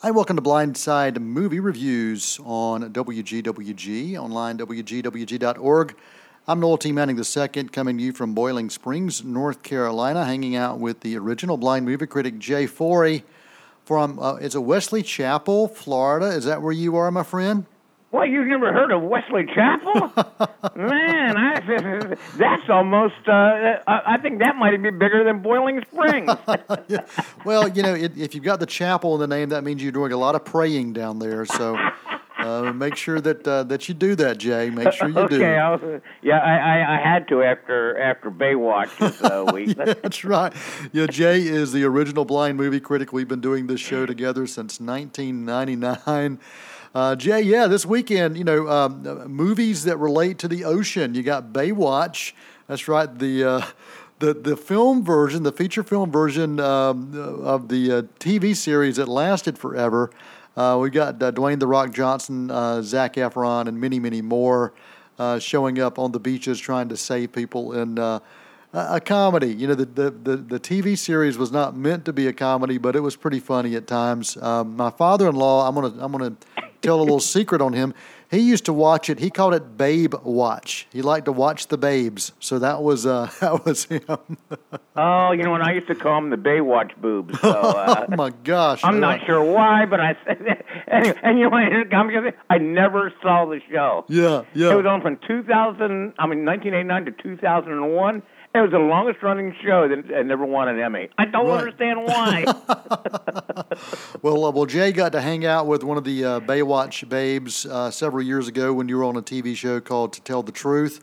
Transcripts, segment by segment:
Hi, welcome to Blindside Movie Reviews on WGWG, online WGWG.org. I'm Noel T. Manning II, coming to you from Boiling Springs, North Carolina, hanging out with the original blind movie critic Jay Forey from, uh, it's a Wesley Chapel, Florida. Is that where you are, my friend? Well, you've never heard of Wesley Chapel? Man, I, that's almost, uh, I think that might be bigger than Boiling Springs. yeah. Well, you know, it, if you've got the chapel in the name, that means you're doing a lot of praying down there. So uh, make sure that uh, that you do that, Jay. Make sure you okay, do. Okay, yeah, I, I, I, had to after after Baywatch this uh, week. yeah, that's right. Yeah, Jay is the original blind movie critic. We've been doing this show together since 1999. Uh, Jay, yeah, this weekend, you know, um, movies that relate to the ocean. You got Baywatch. That's right. The uh, the the film version, the feature film version um, of the uh, TV series that lasted forever. Uh, we got uh, Dwayne the Rock Johnson, uh, Zac Efron, and many, many more showing up on the beaches trying to save people in a comedy. You know, the, the, the, the, TV series was not meant to be a comedy, but it was pretty funny at times. Um, my father-in-law, I'm gonna I'm gonna tell a little secret on him. He used to watch it. He called it Babe Watch. He liked to watch the babes. So that was uh, that was him. oh, you know, and I used to call them the Baywatch boobs. So, uh, oh my gosh! I'm not sure why, but I said anyway. And you know, I never saw the show. Yeah, yeah. It was on from 2000. I mean, 1989 to 2001 it was the longest running show that never won an Emmy. I don't right. understand why. well, uh, well, Jay got to hang out with one of the uh, Baywatch babes uh, several years ago when you were on a TV show called To Tell the Truth.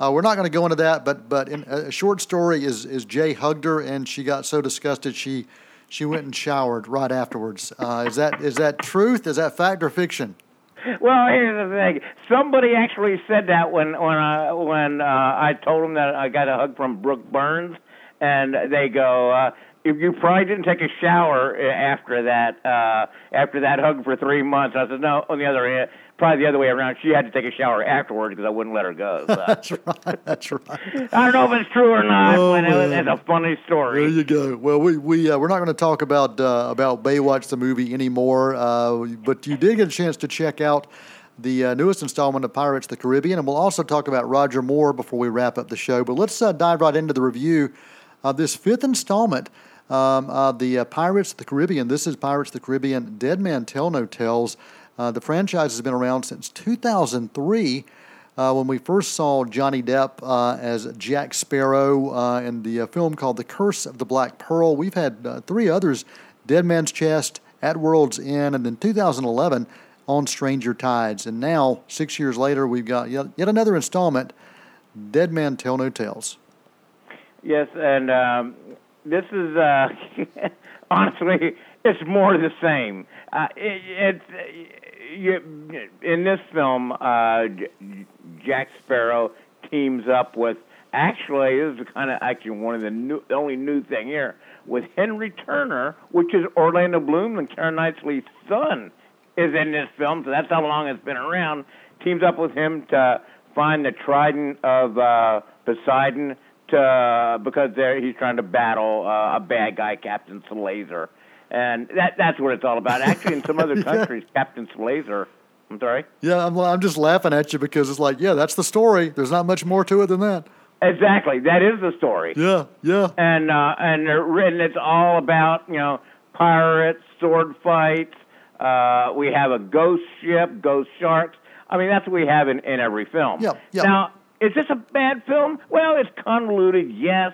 Uh, we're not going to go into that, but but in, a short story is is Jay hugged her and she got so disgusted she she went and showered right afterwards. Uh, is that is that truth? Is that fact or fiction? Well, here's the thing. Somebody actually said that when when I when uh, I told them that I got a hug from Brooke Burns, and they go, uh, "If you probably didn't take a shower after that uh, after that hug for three months." I said, "No." On the other hand, probably the other way around. She had to take a shower afterwards because I wouldn't let her go. So. that's right. That's right. I don't know if it's true or not, oh, but it, it's a funny story. There you go. Well, we we uh, we're not going to talk about uh, about Baywatch the movie anymore, uh, but you did get a chance to check out the uh, newest installment of Pirates of the Caribbean, and we'll also talk about Roger Moore before we wrap up the show. But let's uh, dive right into the review of this fifth installment. Um, of the uh, Pirates of the Caribbean. This is Pirates of the Caribbean Dead Men Tell No Tales. Uh, the franchise has been around since 2003. Uh, when we first saw Johnny Depp uh, as Jack Sparrow uh, in the uh, film called The Curse of the Black Pearl, we've had uh, three others Dead Man's Chest, At World's End, and then 2011 on Stranger Tides. And now, six years later, we've got yet, yet another installment Dead Men Tell No Tales. Yes, and um, this is honestly, it's more the same. It, it's in this film, uh, Jack Sparrow teams up with. Actually, this is kind of actually one of the new, the only new thing here with Henry Turner, which is Orlando Bloom and Keira Knightley's son, is in this film. So that's how long it's been around. Teams up with him to find the trident of uh, Poseidon to because he's trying to battle uh, a bad guy, Captain Salazar and that that's what it's all about. Actually, in some other countries, yeah. Captain Salazar. I'm sorry. Yeah, I'm I'm just laughing at you because it's like, yeah, that's the story. There's not much more to it than that. Exactly, that is the story. Yeah, yeah. And uh, and and it's all about you know pirates, sword fights. Uh, we have a ghost ship, ghost sharks. I mean, that's what we have in, in every film. Yeah, yeah. Now, is this a bad film? Well, it's convoluted, yes.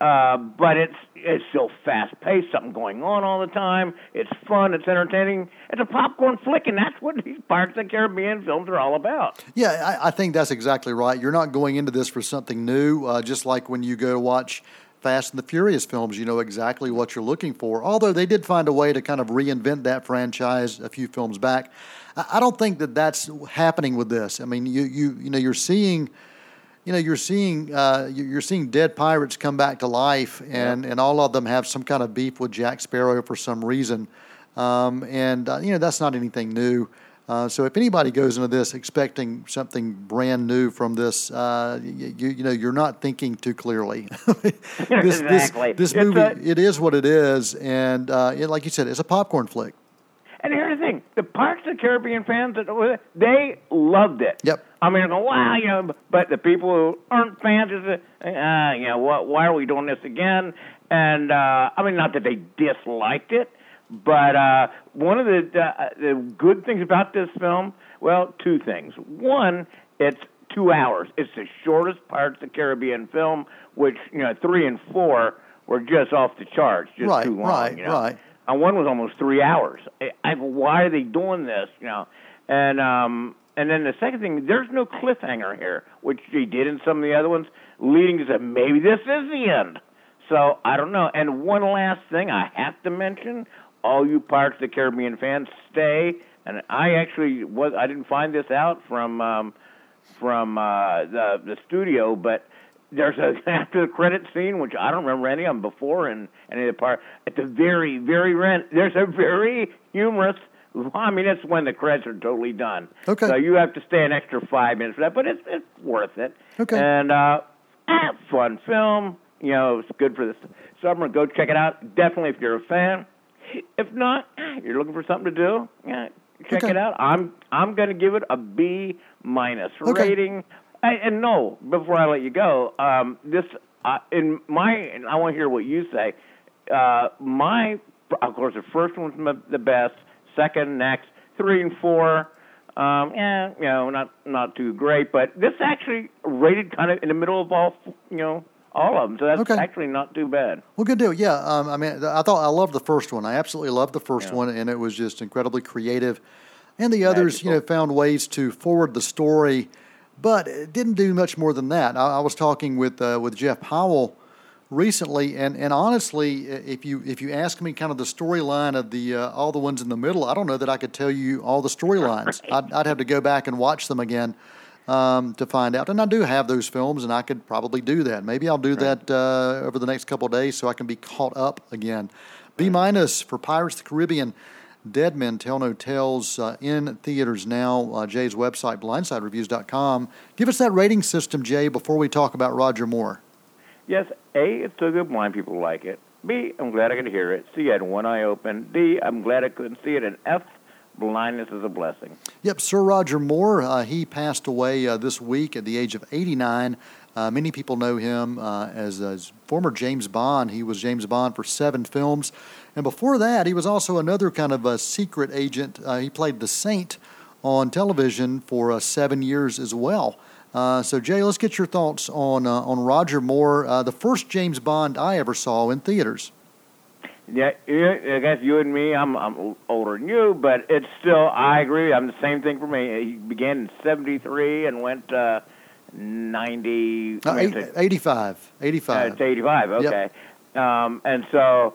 Uh, but it's it's so fast paced, something going on all the time. It's fun, it's entertaining. It's a popcorn flick, and that's what these Pirates of the Caribbean films are all about. Yeah, I, I think that's exactly right. You're not going into this for something new, uh, just like when you go watch Fast and the Furious films, you know exactly what you're looking for. Although they did find a way to kind of reinvent that franchise a few films back. I don't think that that's happening with this. I mean, you you you know you're seeing you know you're seeing uh, you're seeing dead pirates come back to life, and, yeah. and all of them have some kind of beef with Jack Sparrow for some reason, um, and uh, you know that's not anything new. Uh, so if anybody goes into this expecting something brand new from this, uh, you, you, know you're not thinking too clearly. this, exactly. This, this movie, a, it is what it is, and uh, it, like you said, it's a popcorn flick. And here's the thing: the Pirates of the Caribbean fans, they loved it. Yep. I mean, I go, wow, you know, but the people who aren't fans, is, uh, you know, what? Why are we doing this again? And uh, I mean, not that they disliked it, but uh, one of the uh, the good things about this film, well, two things. One, it's two hours. It's the shortest Pirates of the Caribbean film, which you know, three and four were just off the charts, just right, too long. Right, you know? right, And one was almost three hours. I, I, why are they doing this? You know, and um, and then the second thing, there's no cliffhanger here, which they did in some of the other ones, leading to maybe this is the end. So I don't know. And one last thing I have to mention: all you Pirates of the Caribbean fans, stay. And I actually was I didn't find this out from um, from uh, the the studio, but there's a after the credit scene, which I don't remember any of them before in any of the part. At the very very end, there's a very humorous. I mean, it's when the credits are totally done. Okay. So you have to stay an extra five minutes for that, but it's it's worth it. Okay. And uh, fun film. You know, it's good for the summer. Go check it out. Definitely, if you're a fan. If not, you're looking for something to do. Yeah, check Okay. it out. I'm I'm going to give it a B minus Okay. rating. I, and no, before I let you go, um, this uh, in my and I want to hear what you say. Uh, my of course the first one's the best. Second, next, three and four. Um, yeah, you know, not not too great, but this actually rated kind of in the middle of all, you know, all of them. So that's Okay. actually not too bad. Well, good deal. Yeah, um, I mean, I thought I loved the first one. I absolutely loved the first Yeah. one, and it was just incredibly creative. And the others, you know, found ways to forward the story, but it didn't do much more than that. I, I was talking with uh, with Jeff Powell recently, and, and honestly, if you if you ask me kind of the storyline of the uh, all the ones in the middle, I don't know that I could tell you all the storylines. I'd, I'd have to go back and watch them again um, to find out. And I do have those films, and I could probably do that. Maybe I'll do that uh, over the next couple of days so I can be caught up again. B minus for Pirates of the Caribbean. Dead Men Tell No Tales uh, in theaters now. Uh, Jay's website, blindsidereviews.com. Give us that rating system, Jay, before we talk about Roger Moore. Yes, A, it's so good blind people like it. B, I'm glad I could hear it. C, I had one eye open. D, I'm glad I couldn't see it. And F, blindness is a blessing. Yep, Sir Roger Moore. Uh, he passed away uh, this week at the age of 89. Uh, many people know him uh, as, as former James Bond. He was James Bond for seven films. And before that, he was also another kind of a secret agent. Uh, he played the Saint on television for uh, seven years as well. So, Jay, let's get your thoughts on, on Roger Moore, the first James Bond I ever saw in theaters. Yeah, yeah, I guess you and me, I'm I'm older than you, but it's still I agree. I'm the same thing for me. He began in '73 and went uh, 90. Uh, I eight- to- 85. uh, 85. to 85. Okay, um, and so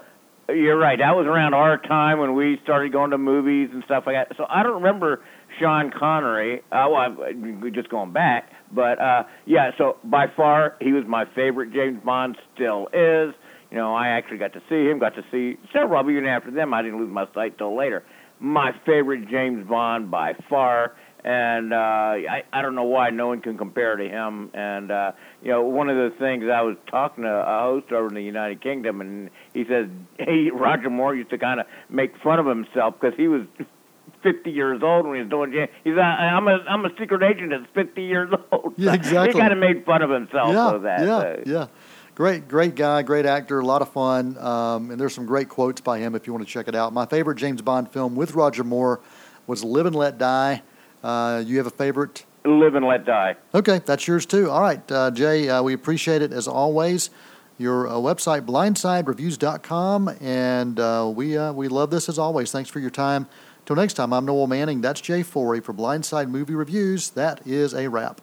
you're right. That was around our time when we started going to movies and stuff like that. So I don't remember Sean Connery. Uh, well, I'm- just going back, but uh, yeah. So by far, he was my favorite. James Bond still is. You know, I actually got to see him. Got to see several. of Even after them, I didn't lose my sight till later. My favorite James Bond by far. And uh, I, I don't know why no one can compare to him. And uh, you know, one of the things I was talking to a host over in the United Kingdom, and he says, "Hey, Roger Moore used to kind of make fun of himself because he was 50 years old when he was doing James. He's uh, I'm a I'm a secret agent that's 50 years old. Yeah, exactly. he kind of made fun of himself yeah, with that. Yeah, so. yeah. Great, great guy, great actor, a lot of fun. Um, and there's some great quotes by him if you want to check it out. My favorite James Bond film with Roger Moore was Live and Let Die. Uh, you have a favorite? Live and let die. Okay, that's yours too. All right, uh, Jay, uh, we appreciate it as always. Your uh, website, blindsidereviews.com, and uh, we, uh, we love this as always. Thanks for your time. Till next time, I'm Noel Manning. That's Jay Forey for Blindside Movie Reviews. That is a wrap.